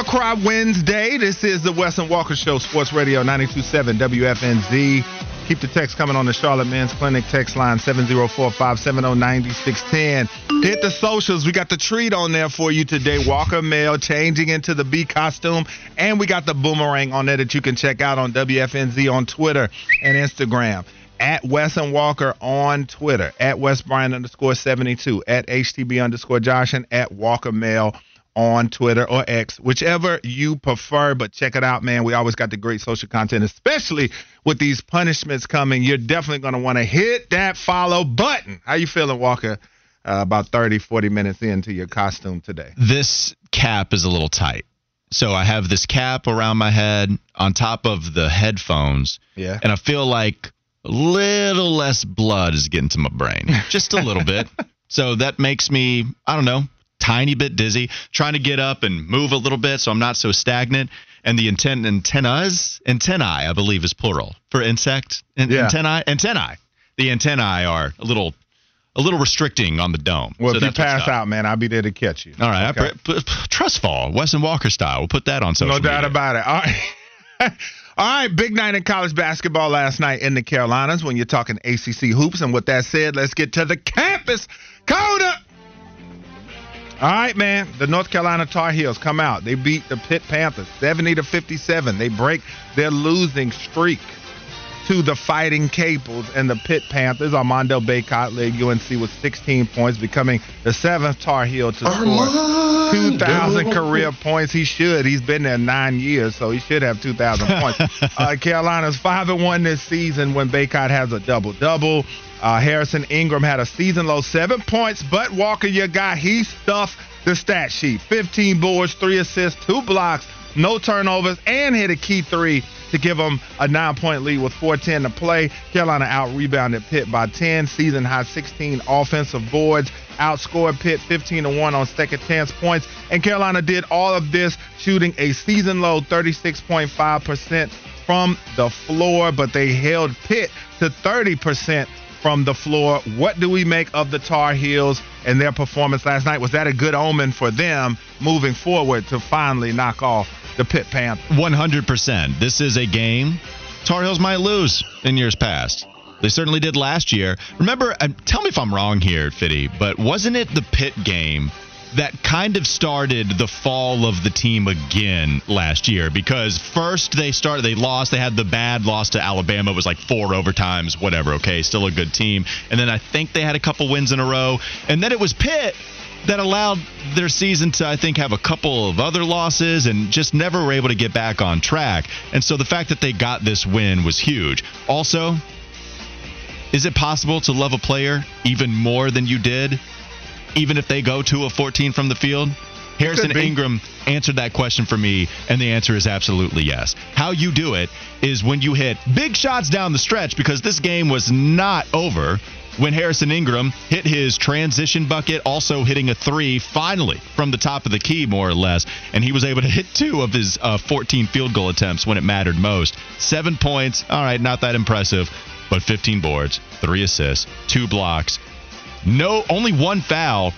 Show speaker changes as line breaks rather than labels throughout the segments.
War Cry Wednesday. This is the Wes and Walker Show, Sports Radio 927 WFNZ. Keep the text coming on the Charlotte Men's Clinic text line 704-570-9610. Hit the socials. We got the treat on there for you today. Walker Mail changing into the B costume. And we got the boomerang on there that you can check out on WFNZ on Twitter and Instagram at Wes and Walker on Twitter, at Wes Bryant underscore 72, at HTB underscore Josh, and at Walker Mail on Twitter or X, whichever you prefer. But check it out, man. We always got the great social content, especially with these punishments coming. You're definitely going to want to hit that follow button. How you feeling, Walker? Uh, about 30, 40 minutes into your costume today.
This cap is a little tight. So I have this cap around my head on top of the headphones.
Yeah.
And I feel like a little less blood is getting to my brain. Just a little bit. So that makes me, I don't know, tiny bit dizzy, trying to get up and move a little bit so I'm not so stagnant. And the intent antennas, antennae, I believe, is plural for insect. In,
Yeah.
Antennae, antennae. The antennae are a little, a little restricting on the dome.
Well,
So
if you pass out, man, I'll be there to catch you.
All right,
Okay.
I pr- p- p- trust fall, Wes and Walker style. We'll put that on social
No doubt
media.
about it. All right. All right, big night in college basketball last night in the Carolinas when you're talking ACC hoops. And with that said, let's get to the campus. Corner! All right, man. The North Carolina Tar Heels come out. They beat the Pitt Panthers 70 to 57. They break their losing streak to the Fighting Capels and the Pitt Panthers. Armando Bacot led UNC with 16 points, becoming the seventh Tar Heel to oh, score 2,000 career points. He should. He's been there nine years, so he should have 2,000 points. uh, Carolina's 5 and 1 this season when Bacot has a double double. Uh, Harrison Ingram had a season low seven points, but Walker, your guy, he stuffed the stat sheet 15 boards, three assists, two blocks, no turnovers, and hit a key three to give them a nine point lead with 410 to play. Carolina out rebounded Pitt by 10, season high 16 offensive boards, outscored Pitt 15 to 1 on second chance points. And Carolina did all of this shooting a season low 36.5% from the floor, but they held Pitt to 30% from the floor. What do we make of the Tar Heels and their performance last night? Was that a good omen for them moving forward to finally knock off the Pitt Panthers?
100%. This is a game Tar Heels might lose in years past. They certainly did last year. Remember, tell me if I'm wrong here, Fitty, but wasn't it the Pitt game that kind of started the fall of the team again last year? Because first they started, they lost, they had the bad loss to Alabama. It was like four overtimes, whatever, okay, still a good team. And then I think they had a couple wins in a row. And then it was Pitt that allowed their season to, I think, have a couple of other losses and just never were able to get back on track. And so the fact that they got this win was huge. Also, is it possible to love a player even more than you did, even if they go to a 14 from the field? Harrison. Ingram answered that question for me, and the answer is absolutely yes. How you do it is when you hit big shots down the stretch because this game was not over when Harrison Ingram hit his transition bucket, also hitting a three finally from the top of the key, more or less. And he was able to hit two of his uh, 14 field goal attempts when it mattered most. Seven points. All right, not that impressive, but 15 boards, three assists, two blocks. No, only one foul,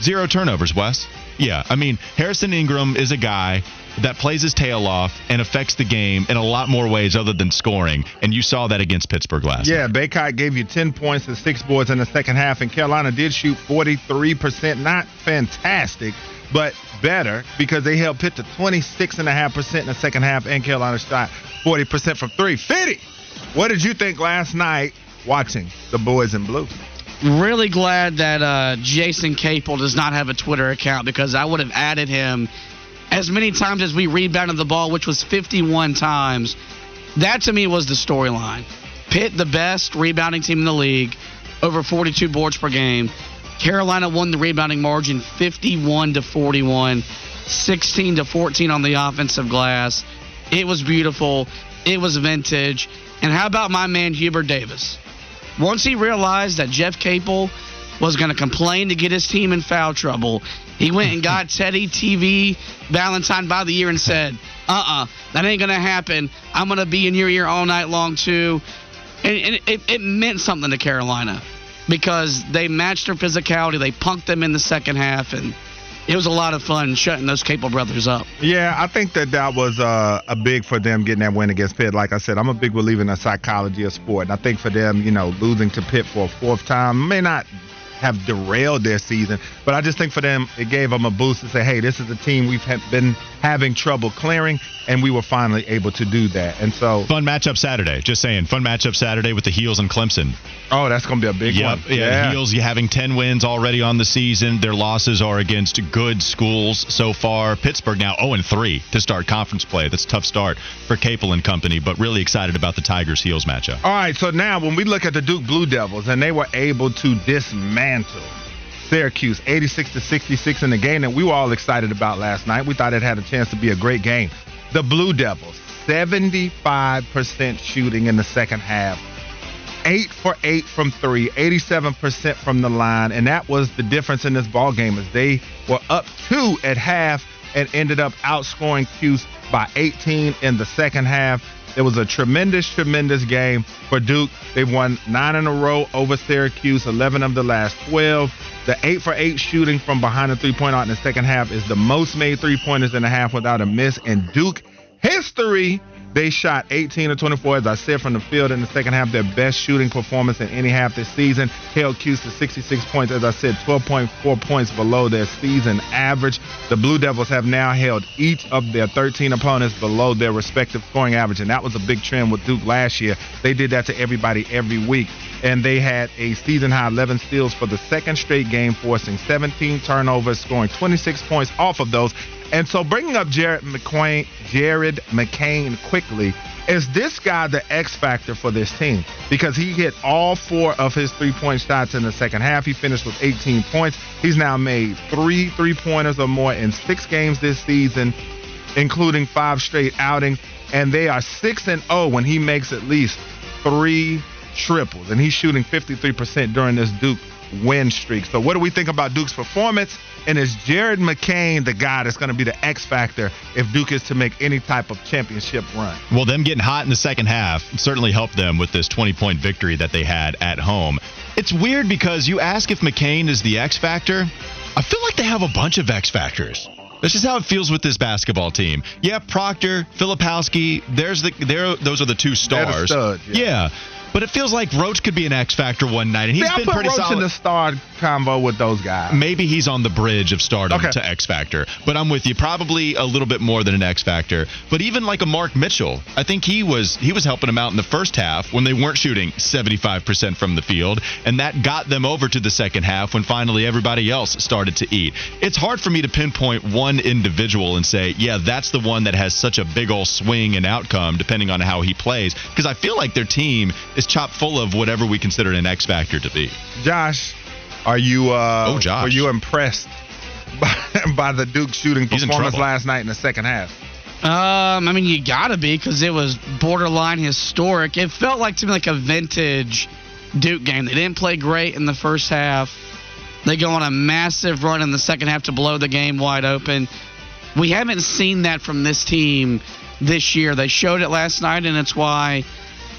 zero turnovers, Wes. Yeah, I mean, Harrison Ingram is a guy that plays his tail off and affects the game in a lot more ways other than scoring. And you saw that against Pittsburgh last
Yeah,
night.
Bacot gave you 10 points and six boards in the second half, and Carolina did shoot 43%. Not fantastic, but better because they held Pitt to 26.5% in the second half, and Carolina shot 40% from three. Fitty, what did you think last night watching the boys in blue?
Really glad that uh, Jason Capel does not have a Twitter account because I would have added him as many times as we rebounded the ball, which was 51 times. That to me was the storyline. Pitt, the best rebounding team in the league, over 42 boards per game. Carolina won the rebounding margin 51 to 41, 16 to 14 on the offensive glass. It was beautiful. It was vintage. And how about my man Hubert Davis? Once he realized that Jeff Capel was going to complain to get his team in foul trouble, he went and got Teddy TV Valentine by the year and said, "Uh, uh that ain't to happen. I'm to be in your ear all night long too." And, and it, it meant something to Carolina because they matched their physicality. They punked them in the second half, and it was a lot of fun shutting those Capel brothers up.
Yeah, I think that that was uh, a big for them getting that win against Pitt. Like I said, I'm a big believer in the psychology of sport. And I think for them, you know, losing to Pitt for a fourth time may not have derailed their season. But I just think for them, it gave them a boost to say, hey, this is a team we've been having trouble clearing, and we were finally able to do that. And so,
fun matchup Saturday. Just saying, fun matchup Saturday with the Heels and Clemson.
Oh, that's going to be a big
yep.
one.
Yeah, yeah. Heels having 10 wins already on the season. Their losses are against good schools so far. Pittsburgh now 0 3 to start conference play. That's a tough start for Capel and company, but really excited about the Tigers Heels matchup.
All right, so now when we look at the Duke Blue Devils, and they were able to dismantle Syracuse 86 to 66 in the game that we were all excited about last night. We thought it had a chance to be a great game. The Blue Devils 75% shooting in the second half. 8 for 8 from 3, 87% from the line, and that was the difference in this ball game as they were up 2 at half and ended up outscoring Cuse by 18 in the second half. It was a tremendous, tremendous game for Duke. They've won nine in a row over Syracuse, 11 of the last 12. The eight for eight shooting from behind the three point arc in the second half is the most made three pointers in a half without a miss in Duke history. They shot 18 of 24, as I said, from the field in the second half. Their best shooting performance in any half this season. Held Cuse to 66 points, as I said, 12.4 points below their season average. The Blue Devils have now held each of their 13 opponents below their respective scoring average, and that was a big trend with Duke last year. They did that to everybody every week, and they had a season high 11 steals for the second straight game, forcing 17 turnovers, scoring 26 points off of those. And so bringing up Jared McQuain, Jared McCain quickly, is this guy the X factor for this team? Because he hit all four of his three point shots in the second half. He finished with 18 points. He's now made three three pointers or more in six games this season, including five straight outings. And they are 6 and 0 when he makes at least three triples. And he's shooting 53% during this Duke win streak. So, what do we think about Duke's performance? And is Jared McCain the guy that's going to be the X factor if Duke is to make any type of championship run?
Well, them getting hot in the second half certainly helped them with this 20 point victory that they had at home. It's weird because you ask if McCain is the X factor. I feel like they have a bunch of X factors. This is how it feels with this basketball team. Yeah, Proctor, Filipowski, there's the there those are the two stars.
Stud,
yeah. yeah. But it feels like Roach could be an X factor one night, and he's
See,
been pretty
Roach
solid.
in the star combo with those guys.
Maybe he's on the bridge of stardom
okay.
to X factor, but I'm with you. Probably a little bit more than an X factor. But even like a Mark Mitchell, I think he was he was helping him out in the first half when they weren't shooting 75% from the field, and that got them over to the second half when finally everybody else started to eat. It's hard for me to pinpoint one individual and say, yeah, that's the one that has such a big old swing and outcome depending on how he plays, because I feel like their team is chock full of whatever we consider an X factor to be.
Josh, are you? Uh,
oh, Josh,
were you impressed by, by the Duke shooting performance last night in the second half?
Um, I mean, you gotta be because it was borderline historic. It felt like to me like a vintage Duke game. They didn't play great in the first half. They go on a massive run in the second half to blow the game wide open. We haven't seen that from this team this year. They showed it last night, and it's why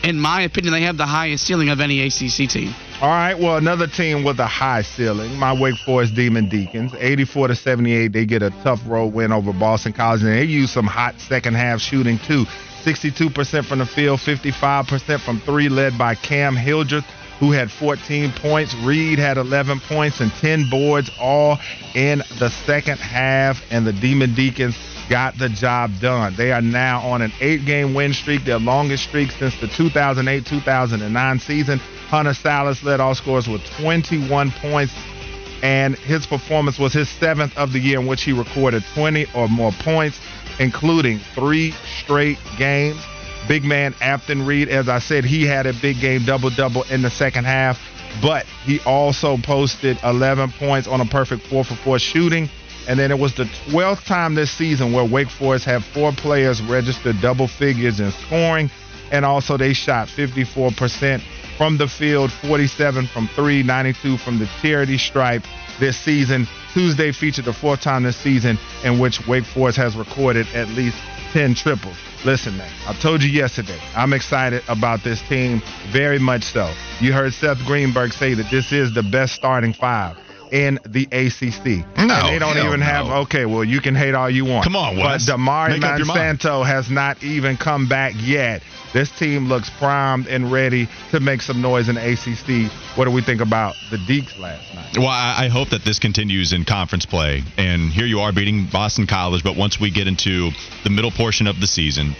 in my opinion, they have the highest ceiling of any ACC team.
All right, well, another team with a high ceiling, my Wake Forest Demon Deacons, 84 to 78. They get a tough road win over Boston College, and they use some hot second half shooting too. 62% from the field, 55% from three, led by Cam Hildreth, who had 14 points. Reid had 11 points and 10 boards, all in the second half, and the Demon Deacons got the job done. They are now on an eight game win streak, their longest streak since the 2008 2009 season. Hunter Sallis led all scores with 21 points, and his performance was his seventh of the year in which he recorded 20 or more points, including three straight games. Big man Efton Reid, as I said, he had a big game double double in the second half, but he also posted 11 points on a perfect 4 for 4 shooting and then it was the 12th time this season where Wake Forest had four players register double figures in scoring. And also, they shot 54% from the field, 47 from three, 92 from the charity stripe this season. Tuesday featured the fourth time this season in which Wake Forest has recorded at least 10 triples. Listen, man, I told you yesterday, I'm excited about this team, very much so. You heard Seth Greenberg say that this is the best starting five in the ACC.
No,
and they don't even have.
no.
Okay, well you can hate all you want.
Come on, Wes.
But Damari
Make up your mind.
Monsanto has not even come back yet. This team looks primed and ready to make some noise in the ACC. What do we think about the Deeks last night?
Well, I I hope that this continues in conference play. And here you are beating Boston College, but once we get into the middle portion of the season,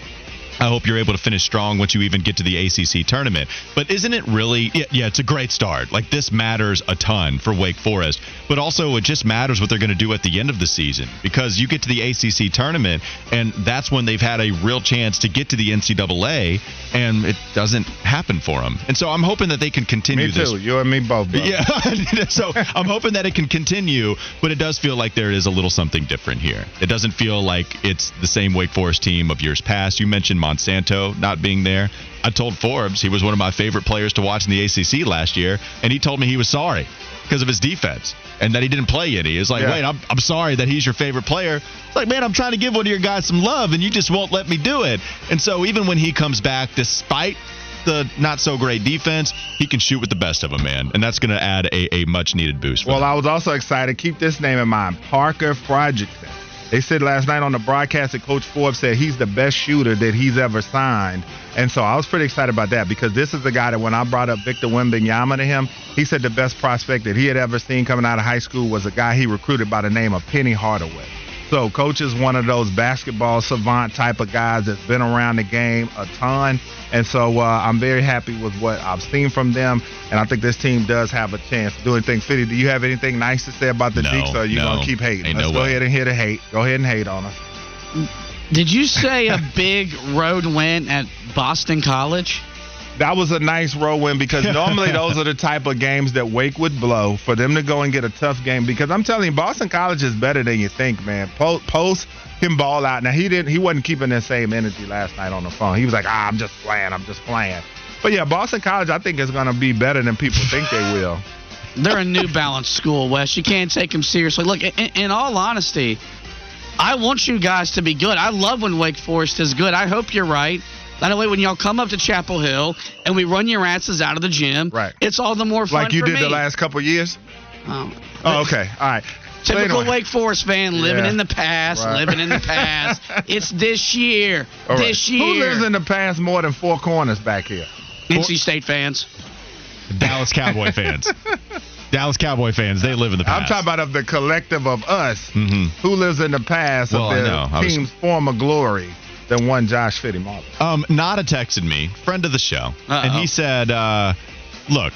I hope you're able to finish strong once you even get to the ACC tournament. But isn't it really? Yeah, yeah, it's a great start. Like this matters a ton for Wake Forest, but also it just matters what they're going to do at the end of the season because you get to the ACC tournament, and that's when they've had a real chance to get to the NCAA, and it doesn't happen for them. And so I'm hoping that they can continue
Me
this
too. You and me both. Bro.
yeah. so I'm hoping that it can continue, but it does feel like there is a little something different here. It doesn't feel like it's the same Wake Forest team of years past. You mentioned Monsanto not being there. I told Forbes he was one of my favorite players to watch in the ACC last year, and he told me he was sorry because of his defense and that he didn't play any. It's like,
Yeah.
wait, I'm, I'm sorry that he's your favorite player. It's like, man, I'm trying to give one of your guys some love, and you just won't let me do it. And so even when he comes back, despite the not so great defense, he can shoot with the best of them, man. And that's going to add a, a much needed boost. For
Well,
them.
I was also excited. Keep this name in mind Parker Friedrichsen. They said last night on the broadcast that Coach Forbes said he's the best shooter that he's ever signed. And so I was pretty excited about that because this is the guy that when I brought up Victor Wembanyama to him, he said the best prospect that he had ever seen coming out of high school was a guy he recruited by the name of Penny Hardaway. So coach is one of those basketball savant type of guys that's been around the game a ton. And so uh, I'm very happy with what I've seen from them. And I think this team does have a chance of doing things. Fitty, do you have anything nice to say about the
No,
Deeks or are you
no.
going to keep hating? Let's
no
go
way.
ahead and hit a hate. Go ahead and hate on us.
Did you say a big road win at Boston College?
That was a nice road win because normally those are the type of games that Wake would blow for them to go and get a tough game. Because I'm telling you, Boston College is better than you think, man. Po- Post can ball out. Now he didn't. He wasn't keeping that same energy last night on the phone. He was like, ah, I'm just playing. I'm just playing. But yeah, Boston College, I think is going to be better than people think they will.
They're a New Balance school, Wes. You can't take them seriously. Look, in, in all honesty, I want you guys to be good. I love when Wake Forest is good. I hope you're right. That way, when y'all come up to Chapel Hill and we run your asses out of the gym,
Right.
it's all the more fun
Like you
for
did
me.
the last couple years.
Um,
Oh, okay. All right.
Typical
anyway.
Wake Forest fan, living
Yeah.
in the past,
Right.
living in the past. it's this year.
All right.
This year.
Who lives in the past more than four corners back here?
NC State fans.
Dallas Cowboy fans. Dallas Cowboy fans, they live in the past.
I'm talking about of the collective of us.
Mhm.
Who lives in the past
Well,
of
know.
Their team's former glory than one Josh Fitty Martin?
Um, Nada texted me, friend of the show, and
Uh-oh.
he said, uh, "Look,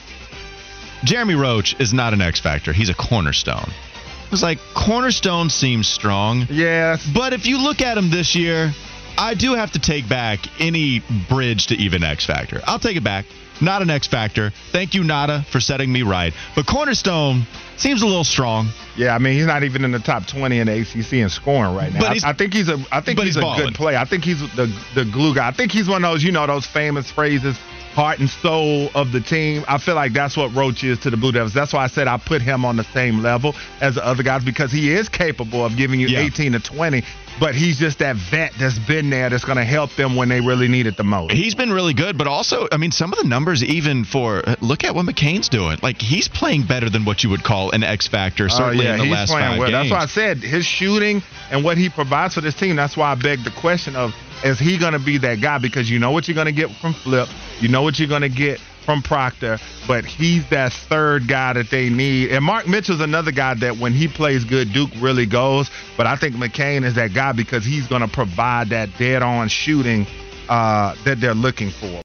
Jeremy Roach is not an X factor. He's a cornerstone." I was like, "Cornerstone seems strong,
Yeah.
but if you look at him this year, I do have to take back any bridge to even X factor. I'll take it back. Not an X factor. Thank you, Nada, for setting me right. But cornerstone seems a little strong.
Yeah, I mean he's not even in the top 20 in the ACC in scoring right now.
But
I-
he's-
I, think he's a I think he's,
he's
a good player. I think he's the the glue guy. I think he's one of those you know those famous phrases, heart and soul of the team. I feel like that's what Roach is to the Blue Devils. That's why I said I put him on the same level as the other guys because he is capable of giving you
Yeah.
18 to 20. But he's just that vet that's been there that's going to help them when they really need it the most.
He's been really good, but also, I mean, some of the numbers, even for uh, look at what McCain's doing. Like he's playing better than what you would call an X factor,
Oh,
certainly
yeah,
in the
he's
last
playing
five
well.
games.
That's why I said his shooting and what he provides for this team. That's why I beg the question of is he going to be that guy? Because you know what you're going to get from Flip, you know what you're going to get from Proctor, but he's that third guy that they need. And Mark Mitchell's another guy that when he plays good, Duke really goes. But I think McCain is that guy because he's going to provide that dead-on shooting uh, that they're looking for.